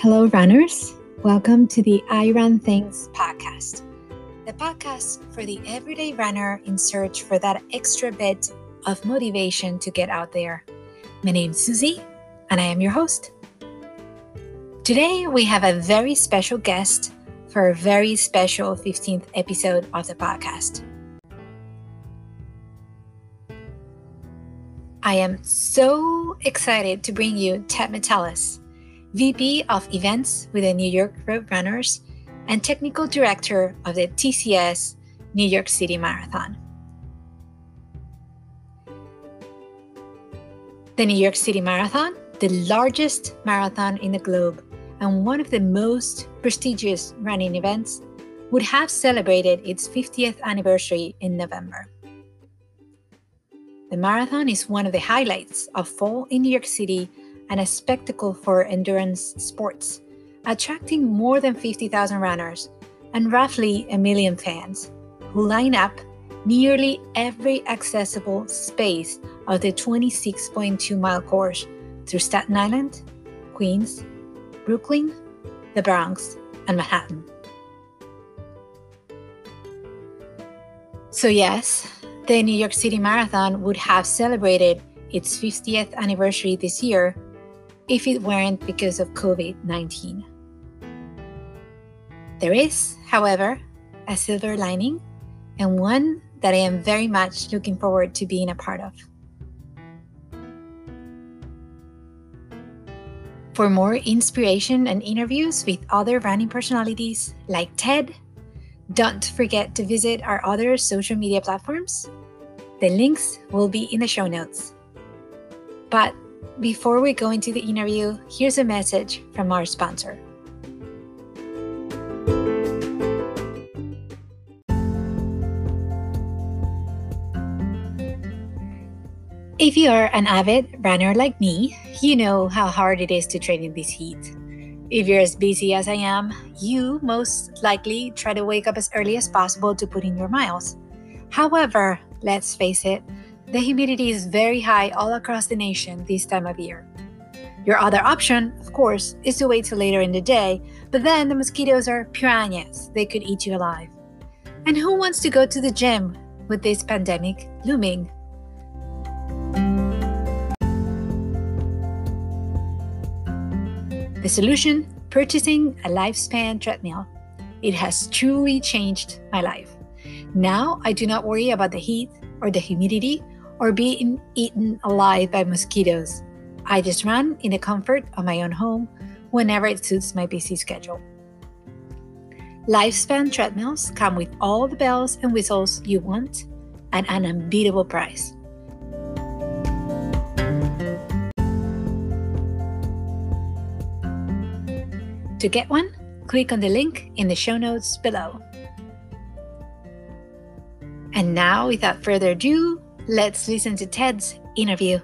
Hello, runners. Welcome to the I Run Things podcast, the podcast for the everyday runner in search for that extra bit of motivation to get out there. My name is Susie, and I am your host. Today, we have a very special guest for a very special 15th episode of the podcast. I am so excited to bring you Ted Metellus, VP of Events with the New York Road Runners and Technical Director of the TCS New York City Marathon. The New York City Marathon, the largest marathon in the globe and one of the most prestigious running events, would have celebrated its 50th anniversary in November. The marathon is one of the highlights of fall in New York City and a spectacle for endurance sports, attracting more than 50,000 runners and roughly a million fans who line up nearly every accessible space of the 26.2 mile course through Staten Island, Queens, Brooklyn, the Bronx, and Manhattan. So, yes, the New York City Marathon would have celebrated its 50th anniversary this year if it weren't because of COVID 19. There is, however, a silver lining and one that I am very much looking forward to being a part of. For more inspiration and interviews with other running personalities like Ted, don't forget to visit our other social media platforms. The links will be in the show notes. But before we go into the interview, here's a message from our sponsor. If you are an avid runner like me, you know how hard it is to train in this heat. If you're as busy as I am, you most likely try to wake up as early as possible to put in your miles. However, let's face it, the humidity is very high all across the nation this time of year. Your other option, of course, is to wait till later in the day, but then the mosquitoes are piranhas. They could eat you alive. And who wants to go to the gym with this pandemic looming? The solution purchasing a lifespan treadmill. It has truly changed my life. Now I do not worry about the heat or the humidity or being eaten alive by mosquitoes. I just run in the comfort of my own home whenever it suits my busy schedule. Lifespan treadmills come with all the bells and whistles you want at an unbeatable price. To get one, click on the link in the show notes below. And now, without further ado, Let's listen to Ted's interview.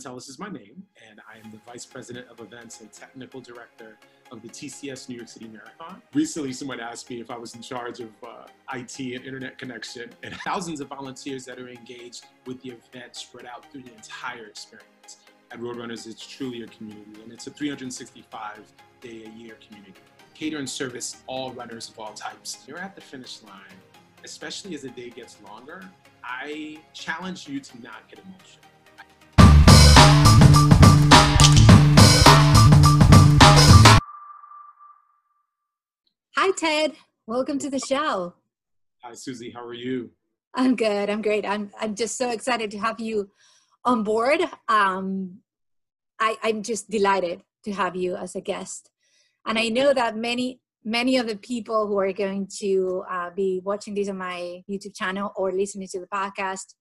Metellus is my name, and I am the Vice President of Events and Technical Director of the TCS New York City Marathon. Recently, someone asked me if I was in charge of uh, IT and internet connection, and thousands of volunteers that are engaged with the event spread out through the entire experience. At Roadrunners, it's truly a community, and it's a 365 day a year community. Cater and service all runners of all types. You're at the finish line, especially as the day gets longer. I challenge you to not get emotional Ted. Welcome to the show. Hi, Susie. How are you? I'm good. I'm great. I'm I'm just so excited to have you on board. Um, I, I'm just delighted to have you as a guest, and I know that many many of the people who are going to uh, be watching this on my YouTube channel or listening to the podcast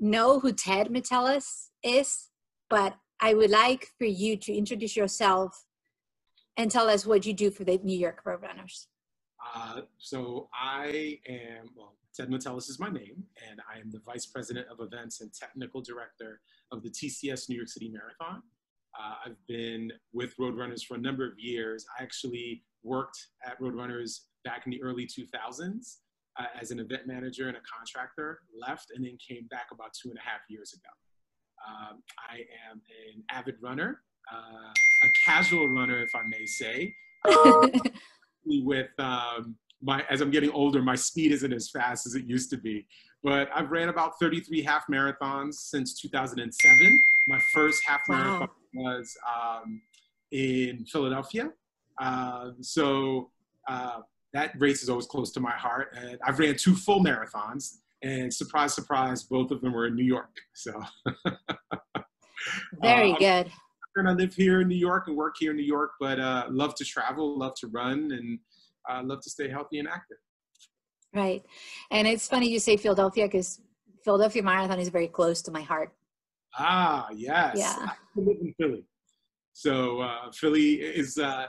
know who Ted Metellus is, but I would like for you to introduce yourself and tell us what you do for the New York Roadrunners. Uh, so I am, well, Ted Metellus is my name, and I am the Vice President of Events and Technical Director of the TCS New York City Marathon. Uh, I've been with Roadrunners for a number of years. I actually worked at Roadrunners back in the early 2000s uh, as an event manager and a contractor, left, and then came back about two and a half years ago. Um, I am an avid runner, uh, a casual runner, if I may say. With um, my, as I'm getting older, my speed isn't as fast as it used to be. But I've ran about 33 half marathons since 2007. My first half wow. marathon was um, in Philadelphia. Uh, so uh, that race is always close to my heart. And I've ran two full marathons, and surprise, surprise, both of them were in New York. So very uh, good. And I live here in New York and work here in New York, but uh, love to travel, love to run, and uh, love to stay healthy and active. Right, and it's funny you say Philadelphia because Philadelphia Marathon is very close to my heart. Ah, yes. Yeah. I live in Philly, so uh, Philly is uh,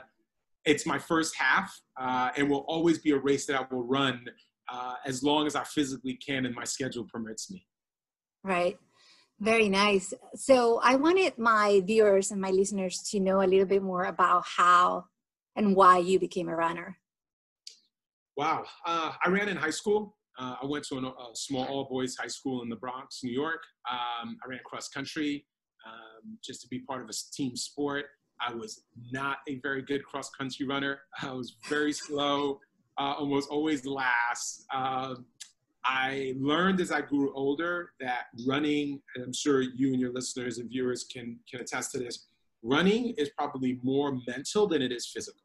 it's my first half uh, and will always be a race that I will run uh, as long as I physically can and my schedule permits me. Right. Very nice. So I wanted my viewers and my listeners to know a little bit more about how and why you became a runner. Wow. Uh, I ran in high school. Uh, I went to an, a small all boys high school in the Bronx, New York. Um, I ran cross country um, just to be part of a team sport. I was not a very good cross country runner. I was very slow, uh, almost always last. I learned as I grew older that running, and I'm sure you and your listeners and viewers can, can attest to this, running is probably more mental than it is physical.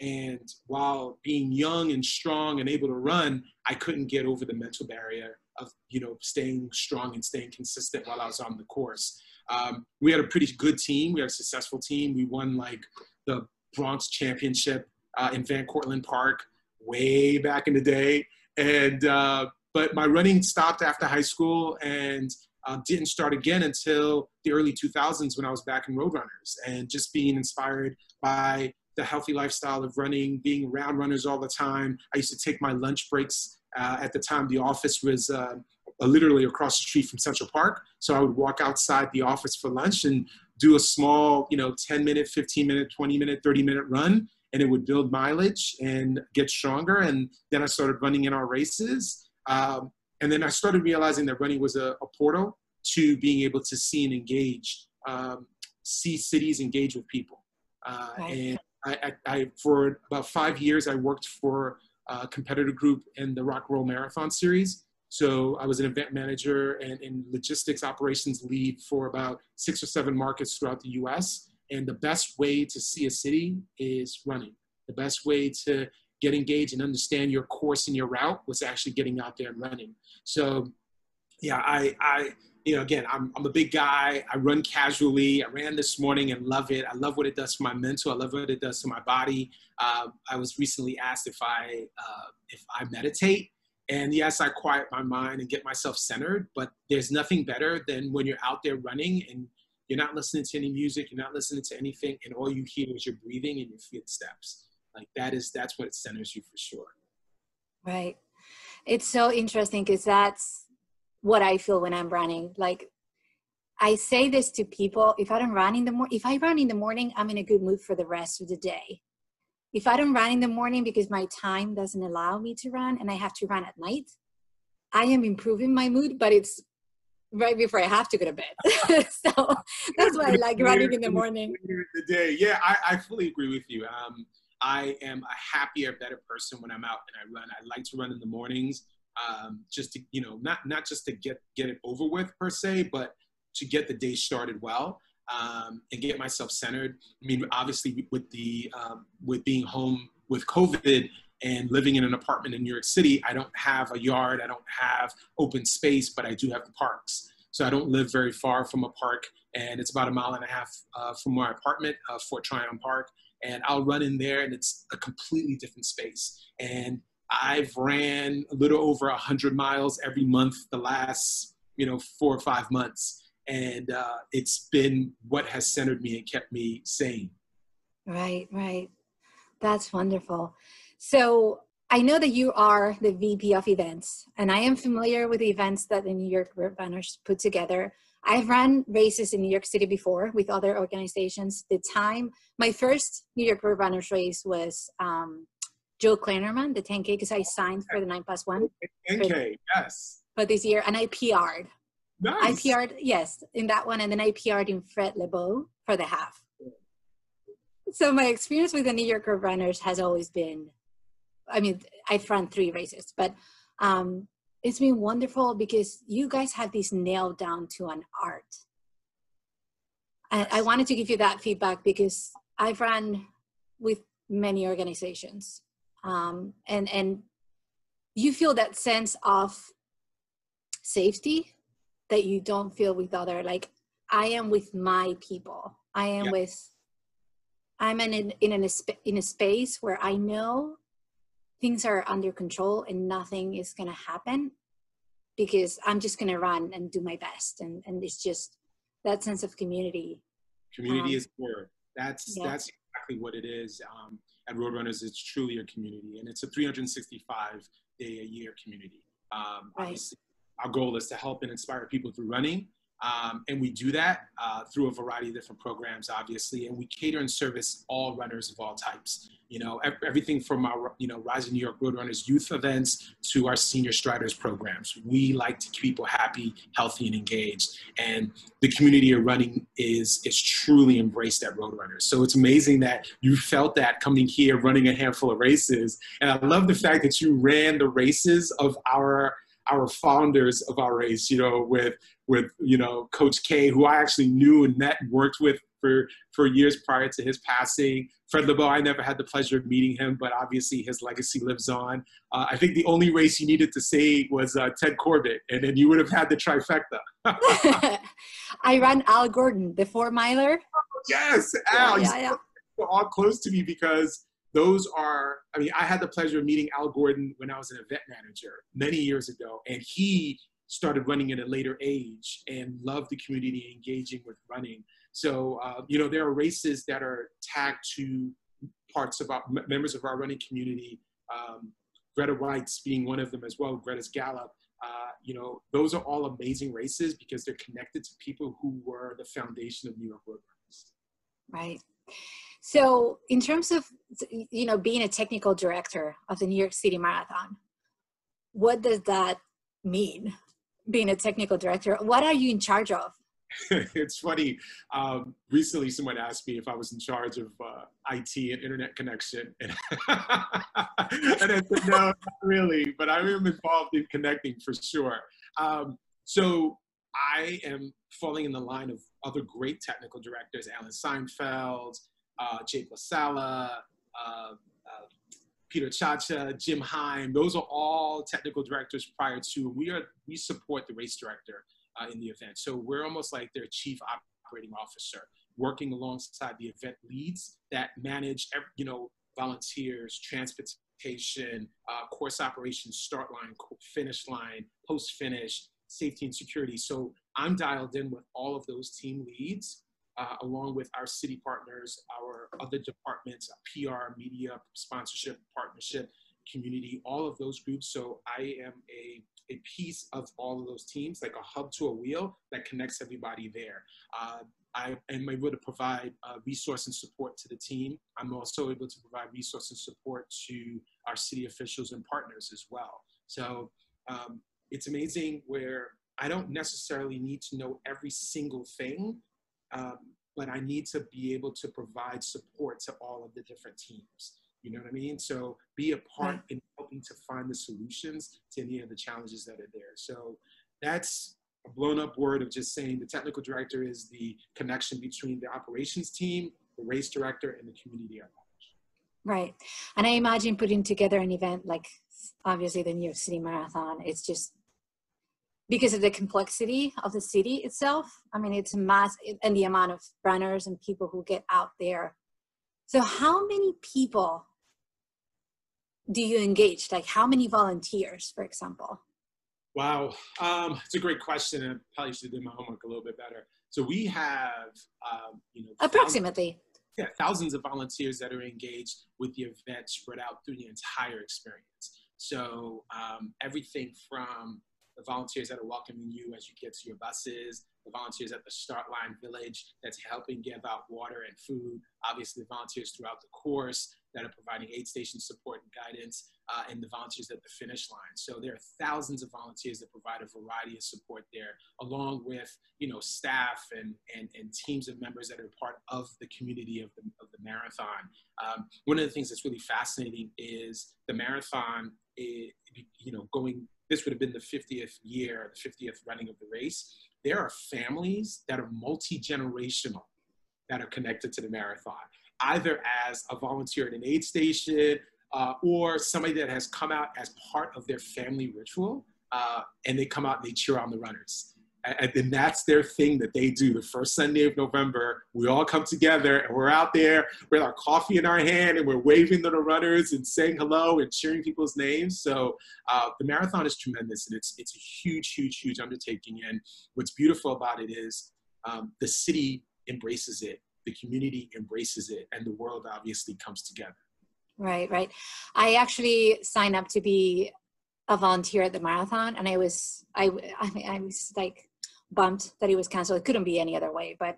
And while being young and strong and able to run, I couldn't get over the mental barrier of, you know, staying strong and staying consistent while I was on the course. Um, we had a pretty good team. We had a successful team. We won like the Bronx Championship uh, in Van Cortlandt Park way back in the day. And uh, but my running stopped after high school and uh, didn't start again until the early 2000s when I was back in Roadrunners and just being inspired by the healthy lifestyle of running, being around runners all the time. I used to take my lunch breaks. Uh, at the time, the office was uh, literally across the street from Central Park. So I would walk outside the office for lunch and do a small, you know, 10 minute, 15 minute, 20 minute, 30 minute run. And it would build mileage and get stronger. And then I started running in our races. Um, and then I started realizing that running was a, a, portal to being able to see and engage, um, see cities engage with people. Uh. And I, I, I, for about five years, I worked for a competitor group in the Rock Roll Marathon series. So I was an event manager and, and logistics operations lead for about six or seven markets throughout the US. And the best way to see a city is running. The best way to get engaged and understand your course and your route was actually getting out there and running. So yeah, I, I you know, again, I'm, I'm a big guy. I run casually. I ran this morning and love it. I love what it does for my mental. I love what it does to my body. Uh, I was recently asked if I uh, if I meditate, and yes, I quiet my mind and get myself centered, but there's nothing better than when you're out there running and you're not listening to any music, you're not listening to anything, and all you hear is your breathing and your footsteps. Like that is that's what centers you for sure. Right. It's so interesting because that's what I feel when I'm running. Like I say this to people: if I don't run in the morning, if I run in the morning, I'm in a good mood for the rest of the day if I don't run in the morning because my time doesn't allow me to run and I have to run at night, I am improving my mood, but it's right before I have to go to bed. so that's why I like running in the morning. The day, yeah, I, I fully agree with you. Um, I am a happier, better person when I'm out and I run. I like to run in the mornings, um, just to you know, not not just to get get it over with per se, but to get the day started well um, and get myself centered. I mean, obviously, with the um, with being home with COVID and living in an apartment in New York City, I don't have a yard, I don't have open space, but I do have the parks. So I don't live very far from a park, and it's about a mile and a half uh, from my apartment, uh, Fort Tryon Park. And I'll run in there, and it's a completely different space. And I've ran a little over a hundred miles every month the last, you know, four or five months. And uh, it's been what has centered me and kept me sane. Right right. That's wonderful. So i know that you are the vp of events and i am familiar with the events that the new york runners put together I've run races in New York City before with other organizations. The time, my first New York Road Runners race was um, Joe Kleinerman, the 10K, because I signed for the 9 plus 1. 10K, yes. But this year, and I PR'd. Nice. I PR'd, yes, in that one, and then I PR'd in Fred Lebow for the half. So my experience with the New York Road Runners has always been, I mean, I've run three races, but um, it's been wonderful because you guys have this nailed down to an art. And I wanted to give you that feedback because I've run with many organizations, um, and and you feel that sense of safety that you don't feel with other. Like I am with my people. I am yeah. with. I'm in in in a, in a space where I know things are under control and nothing is going to happen because I'm just going to run and do my best. And, and it's just that sense of community. Community um, is word. That's, yeah. that's exactly what it is. Um, at Roadrunners, it's truly a community and it's a 365 day a year community. Um, right. Obviously, our goal is to help and inspire people through running. Um, and we do that uh, through a variety of different programs, obviously, and we cater and service all runners of all types. You know, everything from our, you know, Rising New York Roadrunners youth events to our senior striders programs. We like to keep people happy, healthy, and engaged. And the community of running is is truly embraced at Roadrunners. So it's amazing that you felt that coming here, running a handful of races. And I love the fact that you ran the races of our our founders of our race, you know, with with you know Coach K, who I actually knew and met and worked with for for years prior to his passing. Fred Lebow, I never had the pleasure of meeting him, but obviously his legacy lives on. Uh, I think the only race you needed to say was uh, Ted Corbitt, and then you would have had the trifecta. I ran Al Gordon, the four miler. Yes, Al. Yeah, yeah, yeah. all close to me because those are, I mean, I had the pleasure of meeting Al Gordon when I was an event manager many years ago, and he started running at a later age and loved the community engaging with running. So, uh, you know, there are races that are tagged to parts of our members of our running community. Um, Grete Waitz being one of them as well, Grete's Gallop. Uh, you know, those are all amazing races because they're connected to people who were the foundation of New York Road Runners. Right. So, in terms of you know being a technical director of the New York City Marathon, what does that mean? Being a technical director, what are you in charge of? it's funny. Um, recently, someone asked me if I was in charge of uh, IT and internet connection, and, I said no, not really. But I am involved in connecting for sure. Um, so I am falling in the line of other great technical directors, Alan Steinfeld, uh, Jake LaSala, uh, uh, Peter Ciaccia, Jim Heim. Those are all technical directors prior to. We are we support the race director uh, in the event, so we're almost like their chief operating officer, working alongside the event leads that manage, every, you know, volunteers, transportation, uh, course operations, start line, finish line, post finish, safety and security. So I'm dialed in with all of those team leads uh, along with our city partners, our other departments, PR, media, sponsorship, partnership, community, all of those groups. So I am a, a piece of all of those teams, like a hub to a wheel that connects everybody there. Uh, I am able to provide uh, resource and support to the team. I'm also able to provide resource and support to our city officials and partners as well. So um, it's amazing where I don't necessarily need to know every single thing um, but I need to be able to provide support to all of the different teams. You know what I mean? So be a part in helping to find the solutions to any of the challenges that are there. So that's a blown up word of just saying the technical director is the connection between the operations team, the race director, and the community at large. Right. And I imagine putting together an event like obviously the New York City Marathon, it's just because of the complexity of the city itself. I mean, it's mass and the amount of runners and people who get out there. So, how many people do you engage? Like, how many volunteers, for example? Wow, um, it's a great question. I probably should do my homework a little bit better. So we have, um, you know, approximately. Thousands, yeah, thousands of volunteers that are engaged with the event spread out through the entire experience. So um, everything from the volunteers that are welcoming you as you get to your buses, the volunteers at the start line village that's helping give out water and food, obviously the volunteers throughout the course that are providing aid station support and guidance, uh, and the volunteers at the finish line. So there are thousands of volunteers that provide a variety of support there, along with you know staff and and, and teams of members that are part of the community of the, of the marathon. Um, one of the things that's really fascinating is the marathon. It, you know, going this would have been the 50th year, the 50th running of the race. There are families that are multi generational that are connected to the marathon, either as a volunteer at an aid station uh, or somebody that has come out as part of their family ritual uh, and they come out and they cheer on the runners and then that's their thing that they do. The first sunday of november we all come together and we're out there with our coffee in our hand and we're waving to the runners and saying hello and cheering people's names. So uh, the marathon is tremendous and it's it's a huge huge huge undertaking. And what's beautiful about it is um, the city embraces it. The community embraces it and the world obviously comes together. Right right. I actually signed up to be a volunteer at the marathon and i was i i, I was like bumped that he was canceled. It couldn't be any other way. But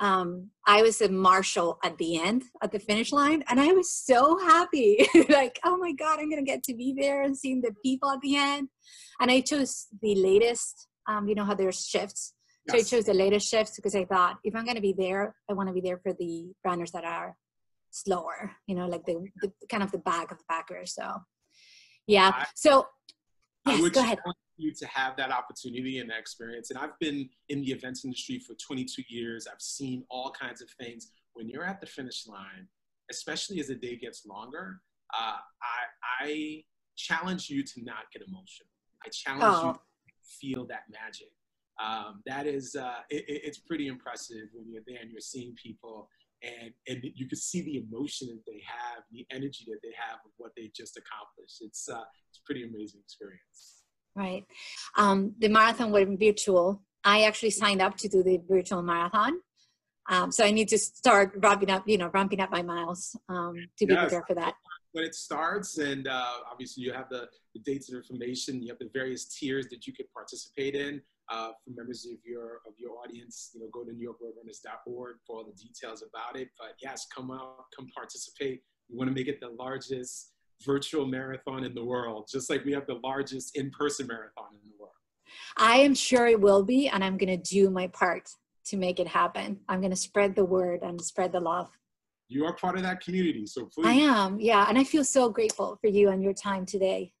um, I was a marshal at the end, at the finish line, and I was so happy. like, oh my God, I'm going to get to be there and seeing the people at the end. And I chose the latest, um, you know how there's shifts. Yes. So I chose the latest shifts because I thought if I'm going to be there, I want to be there for the runners that are slower, you know, like the, the kind of the back of the packers. So, yeah. So, yes, go ahead you to have that opportunity and that experience. And I've been in the events industry for 22 years. I've seen all kinds of things. When you're at the finish line, especially as the day gets longer, uh, I, I, challenge you to not get emotional. I challenge oh. you to feel that magic. Um, that is, uh, it, it's pretty impressive when you're there and you're seeing people and and you can see the emotion that they have, the energy that they have of what they just accomplished. It's uh, it's a pretty amazing experience. Right. Um, the marathon went virtual. I actually signed up to do the virtual marathon. Um, so I need to start ramping up, you know, ramping up my miles um, to be yes. prepared for that. When it starts, and uh, obviously you have the, the, dates and information, you have the various tiers that you can participate in. Uh, for members of your of your audience, you know, go to NewYorkRoadrunners.org for all the details about it. But yes, come out, come participate. We want to make it the largest virtual marathon in the world, just like we have the largest in person marathon in the world. I am sure it will be, and I'm going to do my part to make it happen. I'm going to spread the word and spread the love. You are part of that community, so please. I am, yeah, and I feel so grateful for you and your time today.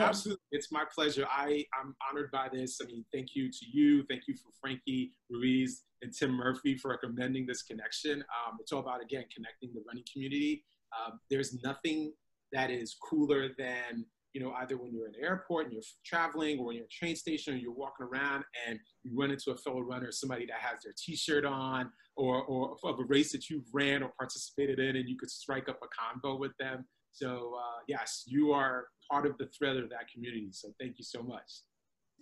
Absolutely, it's my pleasure. I I'm honored by this. I mean, thank you to you, thank you for Frankie Ruiz and Tim Murphy for recommending this connection. Um, it's all about again connecting the running community. Um, there's nothing that is cooler than you know either when you're in an airport and you're traveling or when you're a train station or you're walking around and you run into a fellow runner somebody that has their t-shirt on or, or of a race that you've ran or participated in and you could strike up a convo with them so uh, yes you are part of the thread of that community so thank you so much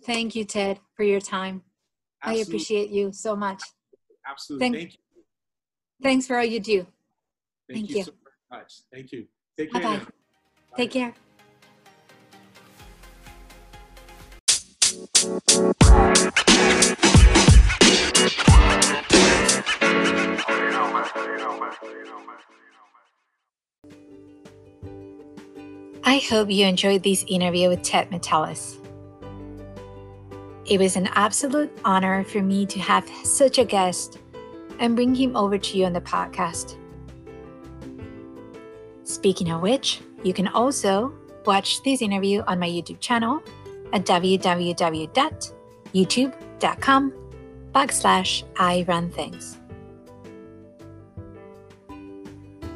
thank you ted for your time Absolutely. i appreciate you so much Absolutely. Thank, thank you. Thanks for all you do. Thank, thank you, you so much. Thank you. Take care. Bye-bye. Take care. I hope you enjoyed this interview with Ted Metellus. It was an absolute honor for me to have such a guest and bring him over to you on the podcast. Speaking of which, you can also watch this interview on my YouTube channel at www.youtube.com backslash I run things.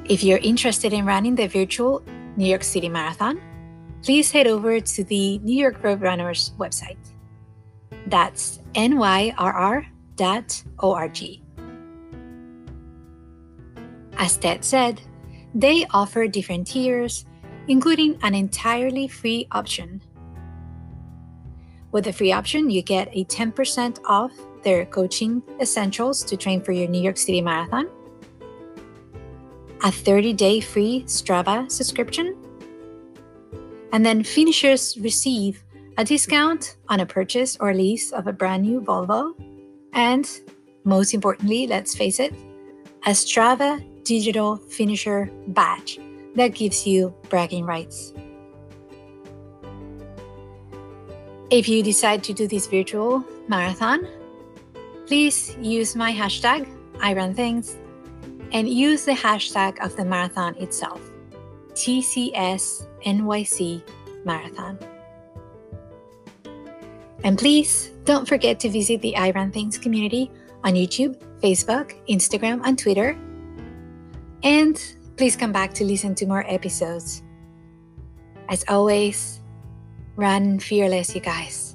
If you're interested in running the virtual New York City Marathon, please head over to the New York Road Runners website. That's nyrr.org. As Ted said, they offer different tiers, including an entirely free option. With the free option, you get a 10% off their coaching essentials to train for your New York City Marathon, a 30 day free Strava subscription, and then finishers receive a discount on a purchase or lease of a brand new Volvo, and most importantly, let's face it, a Strava digital finisher badge that gives you bragging rights. If you decide to do this virtual marathon, please use my hashtag, I run things, and use the hashtag of the marathon itself, TCS NYC Marathon. And please don't forget to visit the I Run Things community on YouTube, Facebook, Instagram, and Twitter. And please come back to listen to more episodes. As always, run fearless, you guys.